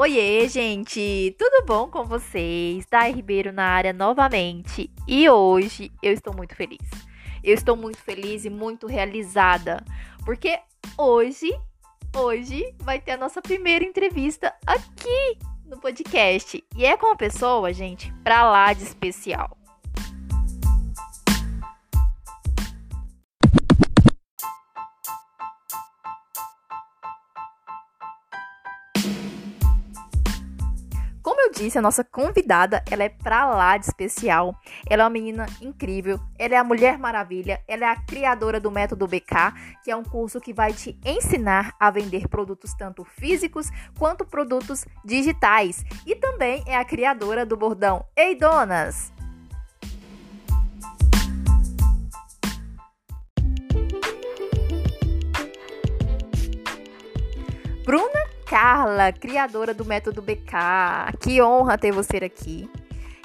Oiê, gente! Tudo bom com vocês? Dai Ribeiro na área novamente. E hoje eu estou muito feliz. Eu estou muito feliz e muito realizada, porque hoje, hoje vai ter a nossa primeira entrevista aqui no podcast. E é com uma pessoa, gente, pra lá de especial. Disse, a nossa convidada, ela é pra lá de especial. Ela é uma menina incrível, ela é a Mulher Maravilha, ela é a criadora do Método BK, que é um curso que vai te ensinar a vender produtos tanto físicos quanto produtos digitais. E também é a criadora do bordão Ei Donas! Bruna Carla, criadora do Método BK. Que honra ter você aqui.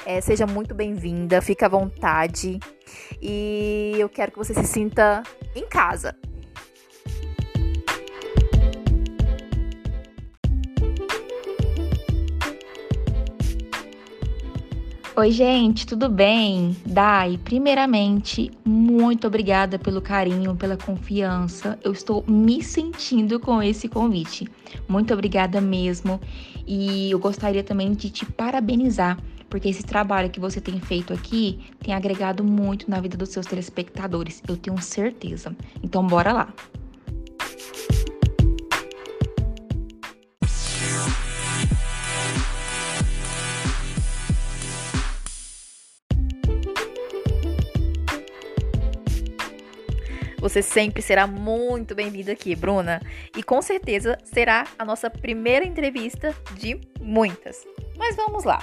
É, seja muito bem-vinda, fica à vontade. E eu quero que você se sinta em casa. Oi, gente, tudo bem? Dai, primeiramente, muito obrigada pelo carinho, pela confiança. Eu estou me sentindo com esse convite. Muito obrigada mesmo. E eu gostaria também de te parabenizar, porque esse trabalho que você tem feito aqui tem agregado muito na vida dos seus telespectadores. Eu tenho certeza. Então, bora lá. Você sempre será muito bem-vinda aqui, Bruna. E com certeza será a nossa primeira entrevista de muitas. Mas vamos lá.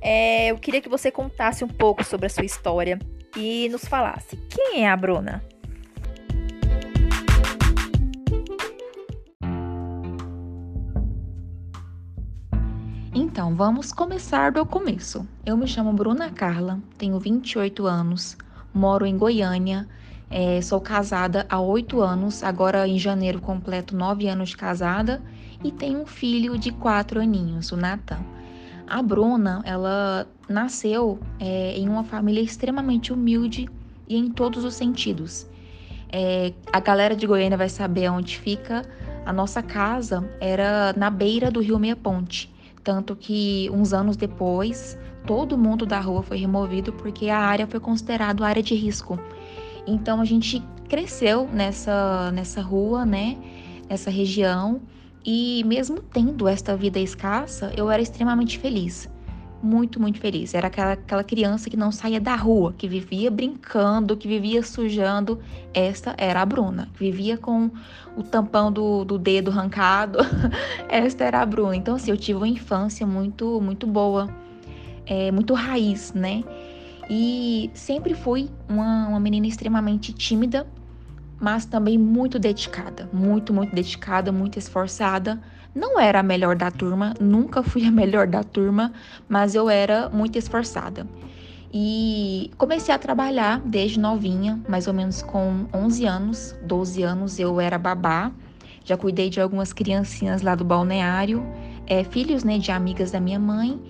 É, eu queria que você contasse um pouco sobre a sua história e nos falasse quem é a Bruna. Então, vamos começar do começo. Eu me chamo Bruna Carla, tenho 28 anos, moro em Goiânia é, sou casada há oito anos, agora em janeiro completo nove anos de casada e tenho um filho de quatro aninhos, o Nathan. A Bruna, ela nasceu é, em uma família extremamente humilde e em todos os sentidos. É, a galera de Goiânia vai saber onde fica. A nossa casa era na beira do Rio Meia Ponte, tanto que uns anos depois todo mundo da rua foi removido porque a área foi considerada área de risco. Então a gente cresceu nessa, nessa rua, né? Nessa região. E mesmo tendo esta vida escassa, eu era extremamente feliz. Muito, muito feliz. Era aquela, aquela criança que não saía da rua, que vivia brincando, que vivia sujando. Esta era a Bruna, que vivia com o tampão do, do dedo arrancado. Esta era a Bruna. Então, assim, eu tive uma infância muito, muito boa, é, muito raiz, né? E sempre fui uma, uma menina extremamente tímida, mas também muito dedicada, muito, muito dedicada, muito esforçada. Não era a melhor da turma, nunca fui a melhor da turma, mas eu era muito esforçada. E comecei a trabalhar desde novinha, mais ou menos com 11 anos, 12 anos eu era babá. Já cuidei de algumas criancinhas lá do balneário, é, filhos né, de amigas da minha mãe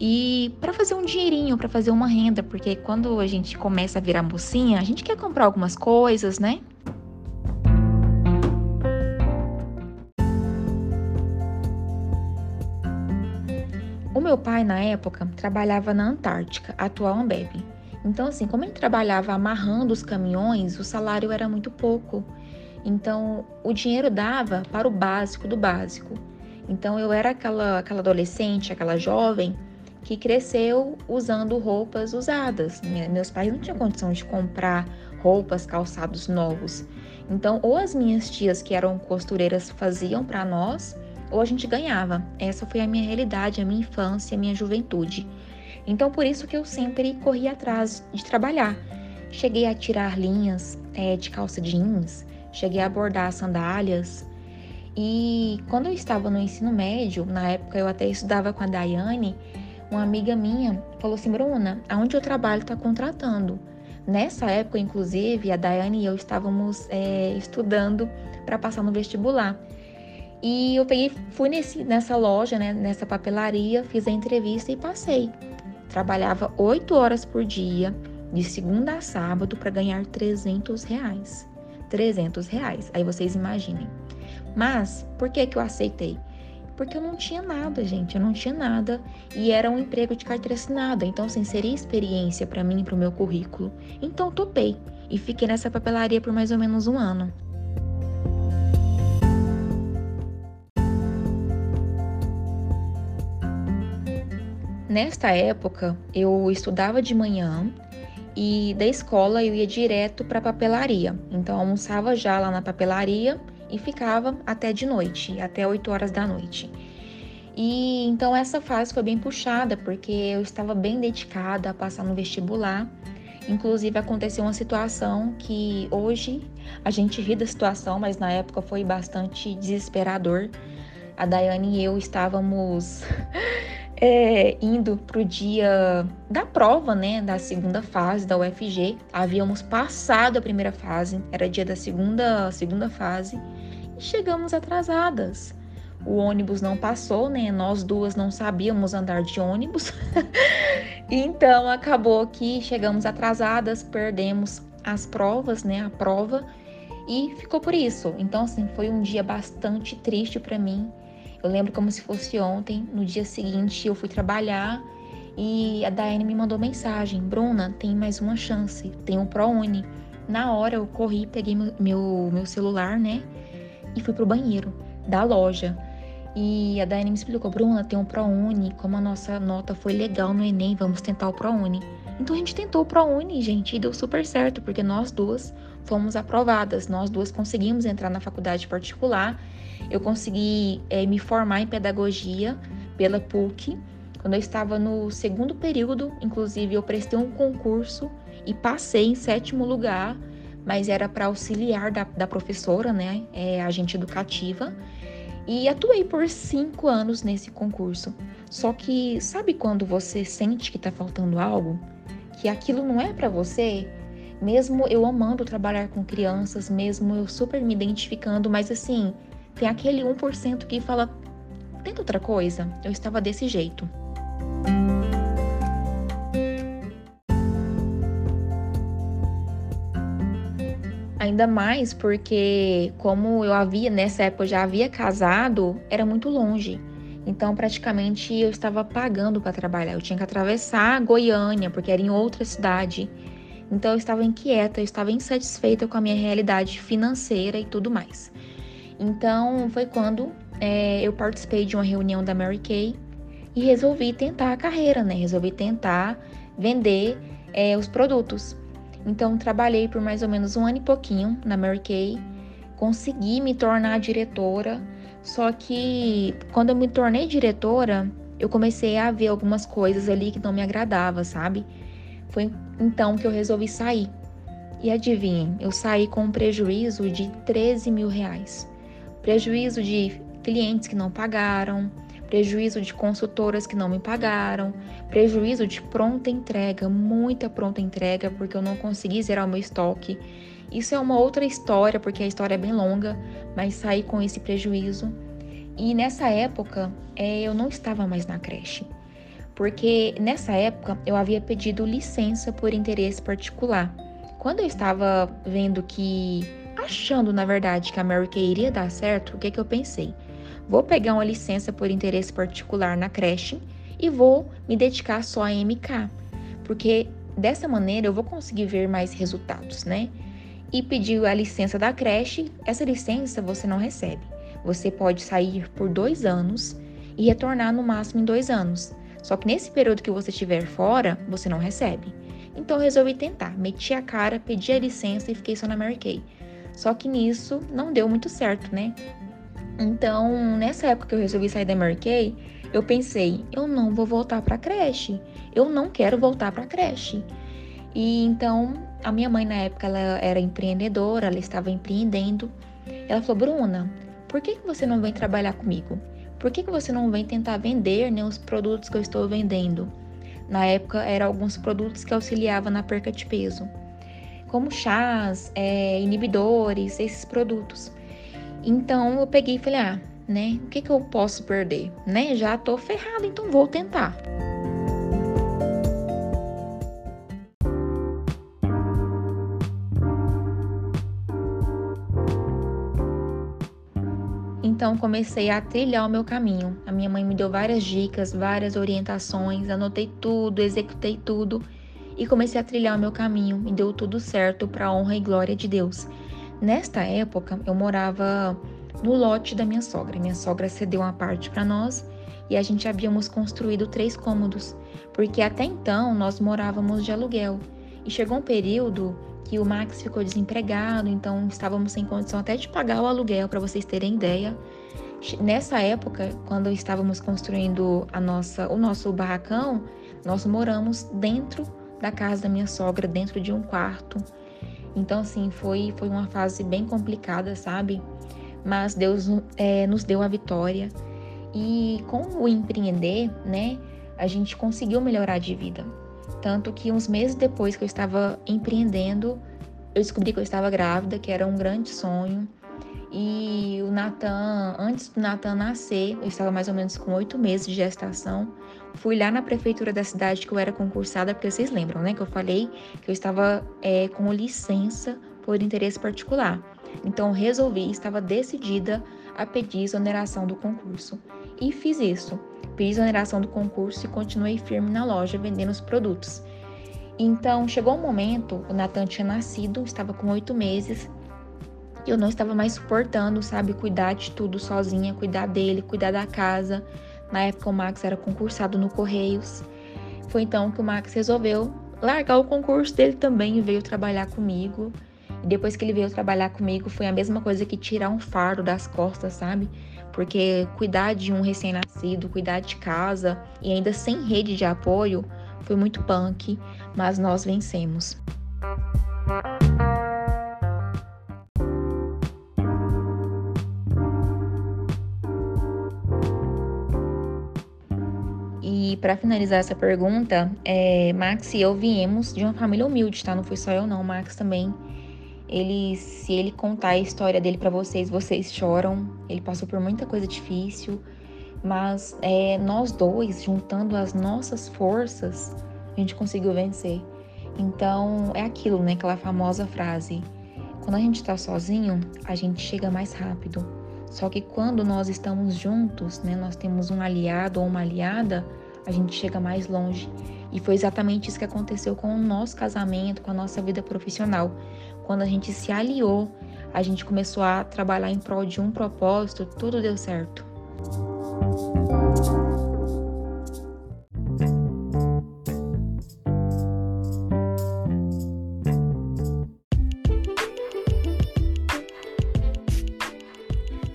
e para fazer um dinheirinho, para fazer uma renda, porque quando a gente começa a virar mocinha, a gente quer comprar algumas coisas, né? O meu pai, na época, trabalhava na Antártica, atual Ambev. Então, assim, como ele trabalhava amarrando os caminhões, o salário era muito pouco. Então, o dinheiro dava para o básico do básico. Então, eu era aquela, aquela adolescente, aquela jovem que cresceu usando roupas usadas. Meus pais não tinham condição de comprar roupas, calçados novos. Então, ou as minhas tias, que eram costureiras, faziam para nós, ou a gente ganhava. Essa foi a minha realidade, a minha infância, a minha juventude. Então, por isso que eu sempre corri atrás de trabalhar. Cheguei a tirar linhas é, de calça jeans, cheguei a bordar sandálias. E quando eu estava no ensino médio, na época eu até estudava com a Daiane, uma amiga minha falou assim: Bruna, aonde eu trabalho está contratando. Nessa época, inclusive, a Daiane e eu estávamos é, estudando para passar no vestibular. E eu peguei, fui nesse, nessa loja, né, nessa papelaria, fiz a entrevista e passei. Trabalhava oito horas por dia, de segunda a sábado, para ganhar 300 reais. 300 reais. Aí vocês imaginem. Mas, por que que eu aceitei? Porque eu não tinha nada, gente. Eu não tinha nada. E era um emprego de carteira assinada. Então, assim, seria experiência para mim para o meu currículo. Então, topei. E fiquei nessa papelaria por mais ou menos um ano. Nesta época, eu estudava de manhã e da escola eu ia direto para a papelaria. Então almoçava já lá na papelaria e ficava até de noite, até 8 horas da noite. E então essa fase foi bem puxada, porque eu estava bem dedicada a passar no vestibular. Inclusive aconteceu uma situação que hoje a gente ri da situação, mas na época foi bastante desesperador. A Daiane e eu estávamos é, indo para o dia da prova, né, da segunda fase da UFG. Havíamos passado a primeira fase, era dia da segunda, segunda fase, chegamos atrasadas. O ônibus não passou, né? Nós duas não sabíamos andar de ônibus. então acabou que chegamos atrasadas, perdemos as provas, né? A prova e ficou por isso. Então assim, foi um dia bastante triste para mim eu lembro como se fosse ontem. No dia seguinte, eu fui trabalhar e a Daiane me mandou mensagem: Bruna, tem mais uma chance, tem um ProUni. Na hora eu corri, peguei meu, meu, meu celular, né? E fui pro banheiro da loja. E a Daiane me explicou: Bruna, tem um ProUni, como a nossa nota foi legal no Enem, vamos tentar o ProUni. Então a gente tentou o ProUni, gente, e deu super certo, porque nós duas fomos aprovadas, nós duas conseguimos entrar na faculdade particular eu consegui é, me formar em pedagogia pela PUC. Quando eu estava no segundo período, inclusive, eu prestei um concurso e passei em sétimo lugar, mas era para auxiliar da, da, professora, né, é, agente educativa. E atuei por cinco anos nesse concurso. Só que sabe quando você sente que está faltando algo? Que aquilo não é para você? Mesmo eu amando trabalhar com crianças, mesmo eu super me identificando, mas assim, tem aquele 1% que fala: tenta outra coisa. Eu estava desse jeito. Ainda mais porque, como eu havia, nessa época eu já havia casado, era muito longe. Então, praticamente eu estava pagando para trabalhar. Eu tinha que atravessar Goiânia, porque era em outra cidade. Então, eu estava inquieta, eu estava insatisfeita com a minha realidade financeira e tudo mais. Então foi quando é, eu participei de uma reunião da Mary Kay e resolvi tentar a carreira, né? Resolvi tentar vender é, os produtos. Então trabalhei por mais ou menos um ano e pouquinho na Mary Kay, consegui me tornar diretora. Só que quando eu me tornei diretora, eu comecei a ver algumas coisas ali que não me agradava, sabe? Foi então que eu resolvi sair. E adivinhem, eu saí com um prejuízo de 13 mil reais prejuízo de clientes que não pagaram, prejuízo de consultoras que não me pagaram, prejuízo de pronta entrega, muita pronta entrega, porque eu não consegui zerar o meu estoque. Isso é uma outra história, porque a história é bem longa, mas saí com esse prejuízo. E nessa época, é, eu não estava mais na creche, porque nessa época eu havia pedido licença por interesse particular. Quando eu estava vendo que achando, na verdade, que a Mary Kay iria dar certo, o que, que eu pensei? Vou pegar uma licença por interesse particular na creche e vou me dedicar só a MK, porque dessa maneira eu vou conseguir ver mais resultados, né? E pedir a licença da creche, essa licença você não recebe. Você pode sair por dois anos e retornar no máximo em dois anos. Só que nesse período que você estiver fora, você não recebe. Então eu resolvi tentar, meti a cara, pedi a licença e fiquei só na Mary Kay. Só que nisso não deu muito certo, né? Então, nessa época que eu resolvi sair da Mary Kay, eu pensei, eu não vou voltar para creche. Eu não quero voltar para creche. E então, a minha mãe na época ela era empreendedora, ela estava empreendendo. Ela falou: "Bruna, por que, que você não vem trabalhar comigo? Por que, que você não vem tentar vender né, os produtos que eu estou vendendo?" Na época, eram alguns produtos que auxiliavam na perca de peso como chás, é, inibidores, esses produtos. Então eu peguei e falei: ah, né? O que, que eu posso perder, né? Já tô ferrada, então vou tentar. Então comecei a trilhar o meu caminho. A minha mãe me deu várias dicas, várias orientações, anotei tudo, executei tudo e comecei a trilhar o meu caminho e deu tudo certo para honra e glória de Deus. Nesta época, eu morava no lote da minha sogra. Minha sogra cedeu uma parte para nós e a gente havíamos construído três cômodos, porque até então nós morávamos de aluguel. E chegou um período que o Max ficou desempregado, então estávamos sem condição até de pagar o aluguel, para vocês terem ideia. Nessa época, quando estávamos construindo a nossa, o nosso barracão, nós moramos dentro da casa da minha sogra, dentro de um quarto. Então, assim, foi, foi uma fase bem complicada, sabe? Mas Deus é, nos deu a vitória. E com o empreender, né, a gente conseguiu melhorar de vida. Tanto que uns meses depois que eu estava empreendendo, eu descobri que eu estava grávida, que era um grande sonho. E o Natan, antes do Natan nascer, eu estava mais ou menos com oito meses de gestação. Fui lá na prefeitura da cidade que eu era concursada, porque vocês lembram, né? Que eu falei que eu estava é, com licença por interesse particular. Então resolvi, estava decidida a pedir exoneração do concurso. E fiz isso. Pedi exoneração do concurso e continuei firme na loja vendendo os produtos. Então chegou um momento, o Natan tinha nascido, estava com oito meses, eu não estava mais suportando, sabe, cuidar de tudo sozinha, cuidar dele, cuidar da casa. Na época o Max era concursado no Correios. Foi então que o Max resolveu largar o concurso dele também e veio trabalhar comigo. E depois que ele veio trabalhar comigo, foi a mesma coisa que tirar um fardo das costas, sabe? Porque cuidar de um recém-nascido, cuidar de casa e ainda sem rede de apoio foi muito punk, mas nós vencemos. E para finalizar essa pergunta, é, Max e eu viemos de uma família humilde, tá? Não foi só eu não, Max também ele, se ele contar a história dele para vocês, vocês choram. Ele passou por muita coisa difícil, mas é, nós dois, juntando as nossas forças, a gente conseguiu vencer. Então é aquilo, né? Aquela famosa frase: quando a gente está sozinho, a gente chega mais rápido. Só que quando nós estamos juntos, né? Nós temos um aliado ou uma aliada, a gente chega mais longe. E foi exatamente isso que aconteceu com o nosso casamento, com a nossa vida profissional. Quando a gente se aliou, a gente começou a trabalhar em prol de um propósito, tudo deu certo.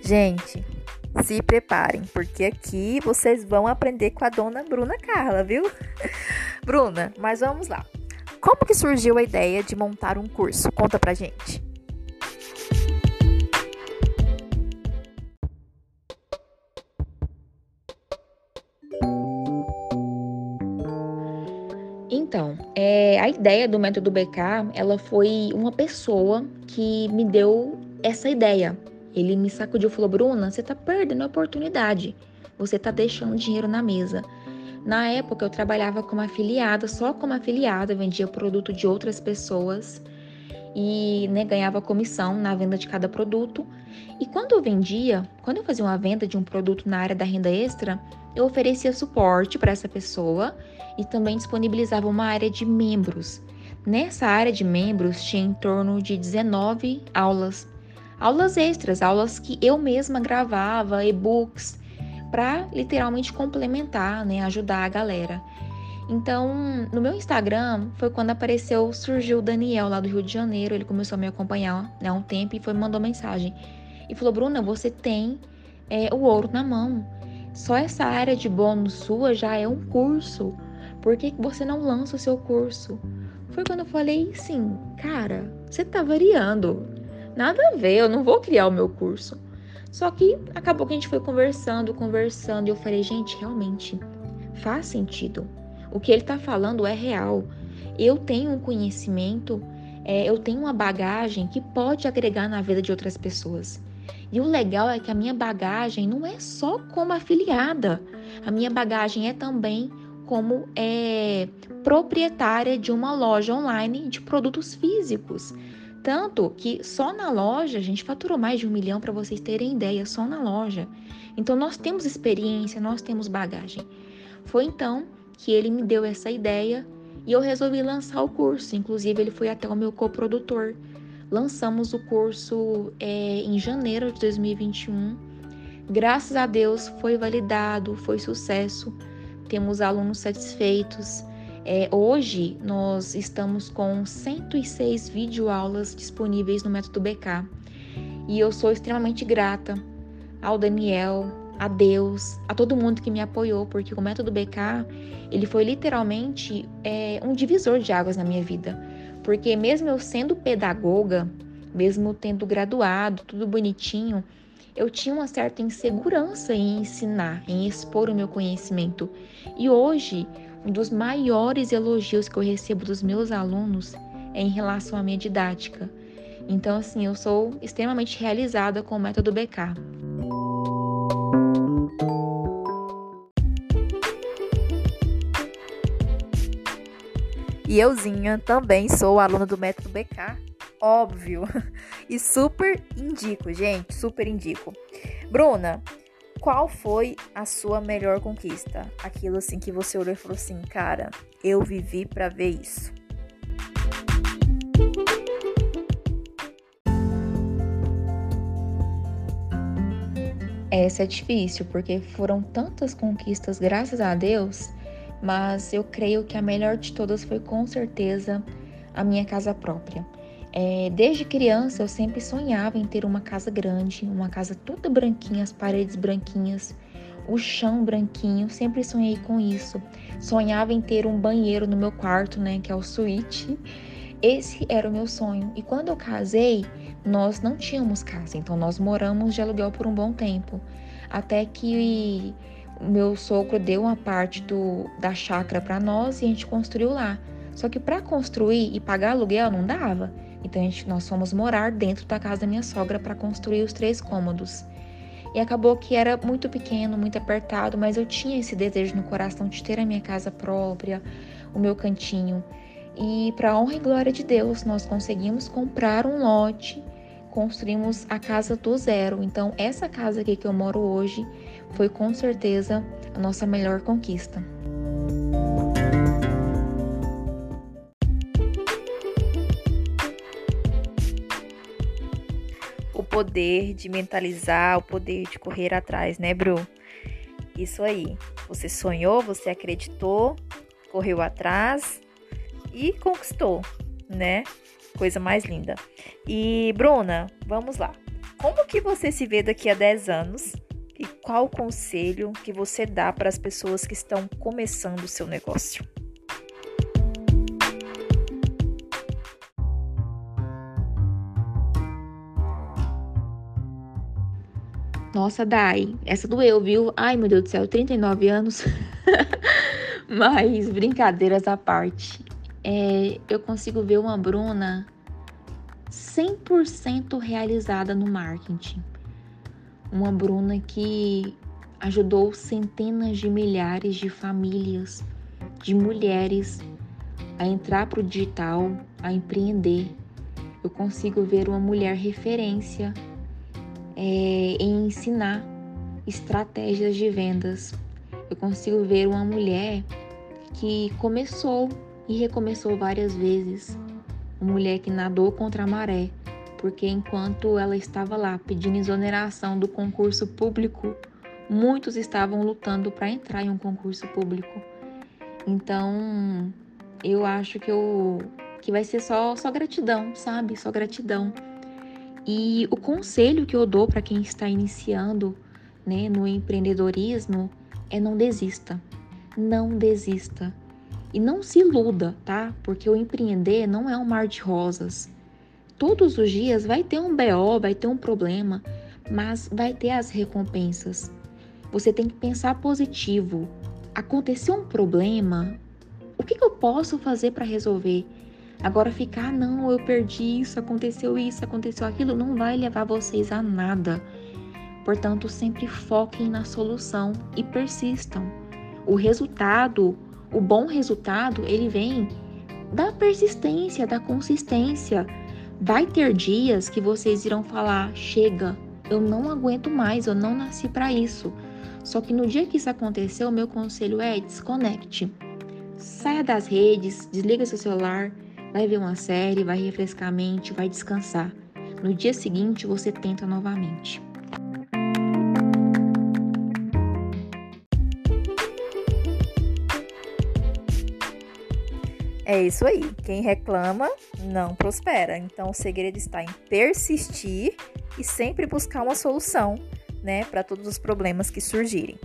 Gente, se preparem, porque aqui vocês vão aprender com a dona Bruna Carla, viu? Bruna, mas vamos lá. Como que surgiu a ideia de montar um curso? Conta pra gente. Então, é, a ideia do método BK, ela foi uma pessoa que me deu essa ideia. Ele me sacudiu e falou: Bruna, você tá perdendo a oportunidade. Você tá deixando dinheiro na mesa. Na época eu trabalhava como afiliada, só como afiliada, vendia produto de outras pessoas e né, ganhava comissão na venda de cada produto. E quando eu vendia, quando eu fazia uma venda de um produto na área da renda extra, eu oferecia suporte para essa pessoa e também disponibilizava uma área de membros. Nessa área de membros tinha em torno de 19 aulas, aulas extras, aulas que eu mesma gravava, e-books para literalmente complementar, né, ajudar a galera. Então, no meu Instagram foi quando apareceu, surgiu o Daniel lá do Rio de Janeiro, ele começou a me acompanhar né, há um tempo e foi mandou mensagem. E falou: Bruna, você tem é, o ouro na mão. Só essa área de bônus sua já é um curso. Por que você não lança o seu curso? Foi quando eu falei: sim, cara, você tá variando. Nada a ver, eu não vou criar o meu curso. Só que acabou que a gente foi conversando, conversando, e eu falei, gente, realmente faz sentido. O que ele está falando é real. Eu tenho um conhecimento, é, eu tenho uma bagagem que pode agregar na vida de outras pessoas. E o legal é que a minha bagagem não é só como afiliada, a minha bagagem é também como é, proprietária de uma loja online de produtos físicos. Tanto que só na loja a gente faturou mais de um milhão para vocês terem ideia, só na loja. Então nós temos experiência, nós temos bagagem. Foi então que ele me deu essa ideia e eu resolvi lançar o curso. Inclusive, ele foi até o meu coprodutor. Lançamos o curso é, em janeiro de 2021. Graças a Deus foi validado, foi sucesso. Temos alunos satisfeitos. É, hoje nós estamos com 106 videoaulas disponíveis no Método BK. E eu sou extremamente grata ao Daniel, a Deus, a todo mundo que me apoiou, porque o método BK, ele foi literalmente é, um divisor de águas na minha vida. Porque mesmo eu sendo pedagoga, mesmo tendo graduado, tudo bonitinho, eu tinha uma certa insegurança em ensinar, em expor o meu conhecimento. E hoje, um dos maiores elogios que eu recebo dos meus alunos é em relação à minha didática. Então, assim, eu sou extremamente realizada com o método BK. E euzinha também sou aluna do método BK, óbvio. E super indico, gente, super indico. Bruna, qual foi a sua melhor conquista? Aquilo assim que você olhou e falou assim, cara, eu vivi para ver isso. Essa é difícil, porque foram tantas conquistas, graças a Deus, mas eu creio que a melhor de todas foi com certeza a minha casa própria. É, desde criança eu sempre sonhava em ter uma casa grande, uma casa toda branquinha, as paredes branquinhas, o chão branquinho, sempre sonhei com isso. Sonhava em ter um banheiro no meu quarto, né, que é o suíte. Esse era o meu sonho. E quando eu casei, nós não tínhamos casa, então nós moramos de aluguel por um bom tempo, até que meu sogro deu uma parte do, da chácara para nós e a gente construiu lá. Só que para construir e pagar aluguel não dava. Então gente, nós fomos morar dentro da casa da minha sogra para construir os três cômodos. E acabou que era muito pequeno, muito apertado, mas eu tinha esse desejo no coração de ter a minha casa própria, o meu cantinho. E para honra e glória de Deus, nós conseguimos comprar um lote, construímos a casa do zero. Então essa casa aqui que eu moro hoje foi com certeza a nossa melhor conquista. Poder de mentalizar, o poder de correr atrás, né, Bru? Isso aí. Você sonhou, você acreditou, correu atrás e conquistou, né? Coisa mais linda. E Bruna, vamos lá. Como que você se vê daqui a 10 anos e qual o conselho que você dá para as pessoas que estão começando o seu negócio? Nossa, Dai, essa doeu, viu? Ai, meu Deus do céu, 39 anos. Mas brincadeiras à parte. É, eu consigo ver uma Bruna 100% realizada no marketing uma Bruna que ajudou centenas de milhares de famílias, de mulheres a entrar para o digital, a empreender. Eu consigo ver uma mulher referência é, em ensinar estratégias de vendas. Eu consigo ver uma mulher que começou e recomeçou várias vezes. Uma mulher que nadou contra a maré, porque enquanto ela estava lá pedindo exoneração do concurso público, muitos estavam lutando para entrar em um concurso público. Então, eu acho que eu que vai ser só só gratidão, sabe? Só gratidão. E o conselho que eu dou para quem está iniciando, né, no empreendedorismo é não desista. Não desista. E não se iluda, tá? Porque o empreender não é um mar de rosas todos os dias vai ter um BO, vai ter um problema, mas vai ter as recompensas. Você tem que pensar positivo. Aconteceu um problema, o que, que eu posso fazer para resolver? Agora ficar, ah, não, eu perdi isso, aconteceu isso, aconteceu aquilo, não vai levar vocês a nada. Portanto, sempre foquem na solução e persistam. O resultado, o bom resultado, ele vem da persistência, da consistência. Vai ter dias que vocês irão falar: chega, eu não aguento mais, eu não nasci para isso. Só que no dia que isso aconteceu, o meu conselho é desconecte. Saia das redes, desliga seu celular, vai ver uma série, vai refrescar a mente, vai descansar. No dia seguinte você tenta novamente. É isso aí. Quem reclama não prospera. Então o segredo está em persistir e sempre buscar uma solução, né, para todos os problemas que surgirem.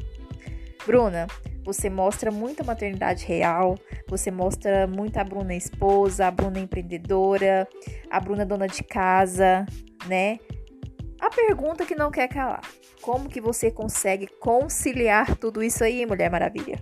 Bruna, você mostra muita maternidade real, você mostra muito a Bruna esposa, a Bruna empreendedora, a Bruna dona de casa, né? A pergunta que não quer calar: como que você consegue conciliar tudo isso aí, Mulher Maravilha?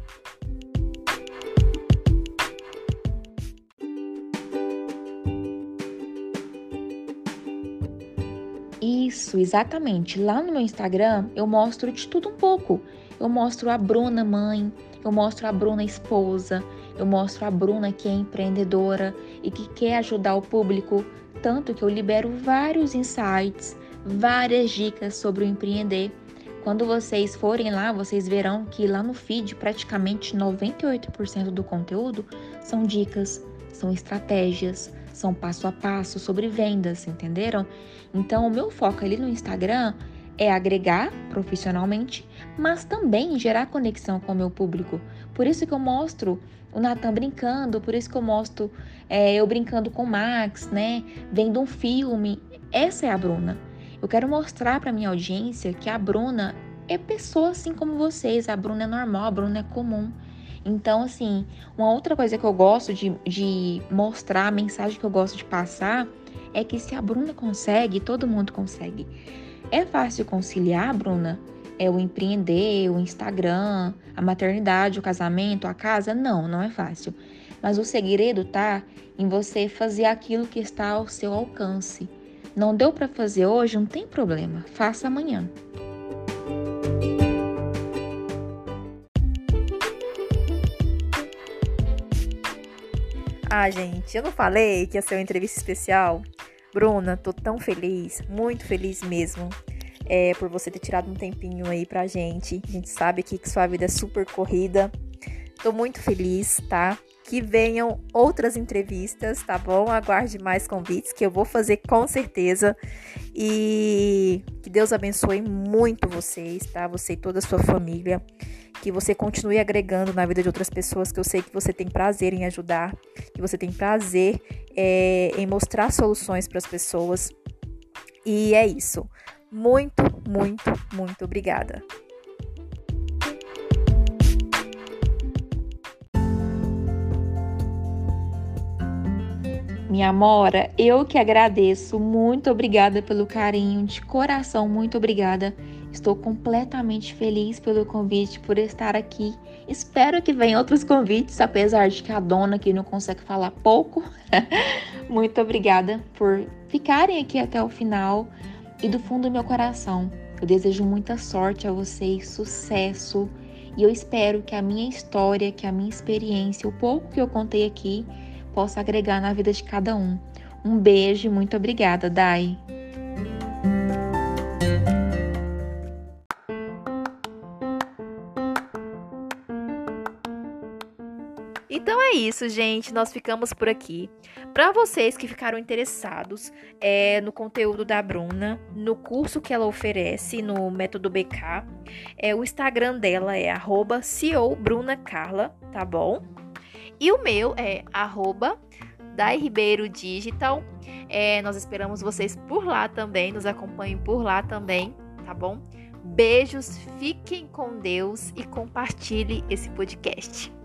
Isso, exatamente. Lá no meu Instagram eu mostro de tudo um pouco. Eu mostro a Bruna mãe, eu mostro a Bruna esposa, eu mostro a Bruna que é empreendedora e que quer ajudar o público, tanto que eu libero vários insights, várias dicas sobre o empreender. Quando vocês forem lá, vocês verão que lá no feed praticamente 98% do conteúdo são dicas, são estratégias, são passo a passo sobre vendas, entenderam? Então, o meu foco ali no Instagram é agregar profissionalmente, mas também gerar conexão com o meu público. Por isso que eu mostro o Natan brincando, por isso que eu mostro é, eu brincando com o Max, né? Vendo um filme. Essa é a Bruna. Eu quero mostrar para minha audiência que a Bruna é pessoa assim como vocês. A Bruna é normal, a Bruna é comum. Então, assim, uma outra coisa que eu gosto de, de mostrar, a mensagem que eu gosto de passar, é que se a Bruna consegue, todo mundo consegue. É fácil conciliar, Bruna? É o empreender, o Instagram, a maternidade, o casamento, a casa? Não, não é fácil. Mas o segredo tá em você fazer aquilo que está ao seu alcance. Não deu para fazer hoje, não tem problema, faça amanhã. Ah, gente, eu não falei que ia ser uma entrevista especial? Bruna, tô tão feliz, muito feliz mesmo, é, por você ter tirado um tempinho aí pra gente. A gente sabe aqui que sua vida é super corrida. Tô muito feliz, tá? Que venham outras entrevistas, tá bom? Aguarde mais convites que eu vou fazer com certeza. E que Deus abençoe muito vocês, tá? Você e toda a sua família que você continue agregando na vida de outras pessoas, que eu sei que você tem prazer em ajudar, que você tem prazer é, em mostrar soluções para as pessoas. E é isso. Muito, muito, muito obrigada. Minha Amora, eu que agradeço. Muito obrigada pelo carinho, de coração, muito obrigada. Estou completamente feliz pelo convite, por estar aqui. Espero que venham outros convites, apesar de que a dona aqui não consegue falar pouco. Muito obrigada por ficarem aqui até o final e do fundo do meu coração. Eu desejo muita sorte a vocês, sucesso e eu espero que a minha história, que a minha experiência, o pouco que eu contei aqui, possa agregar na vida de cada um. Um beijo e muito obrigada, Dai. É isso, gente. Nós ficamos por aqui. Para vocês que ficaram interessados é, no conteúdo da Bruna, no curso que ela oferece no Método BK, é, o Instagram dela é @ceobrunacarla, tá bom? E o meu é arroba Dai Ribeiro Digital. É, nós esperamos vocês por lá também, nos acompanhem por lá também, tá bom? Beijos, fiquem com Deus e compartilhe esse podcast.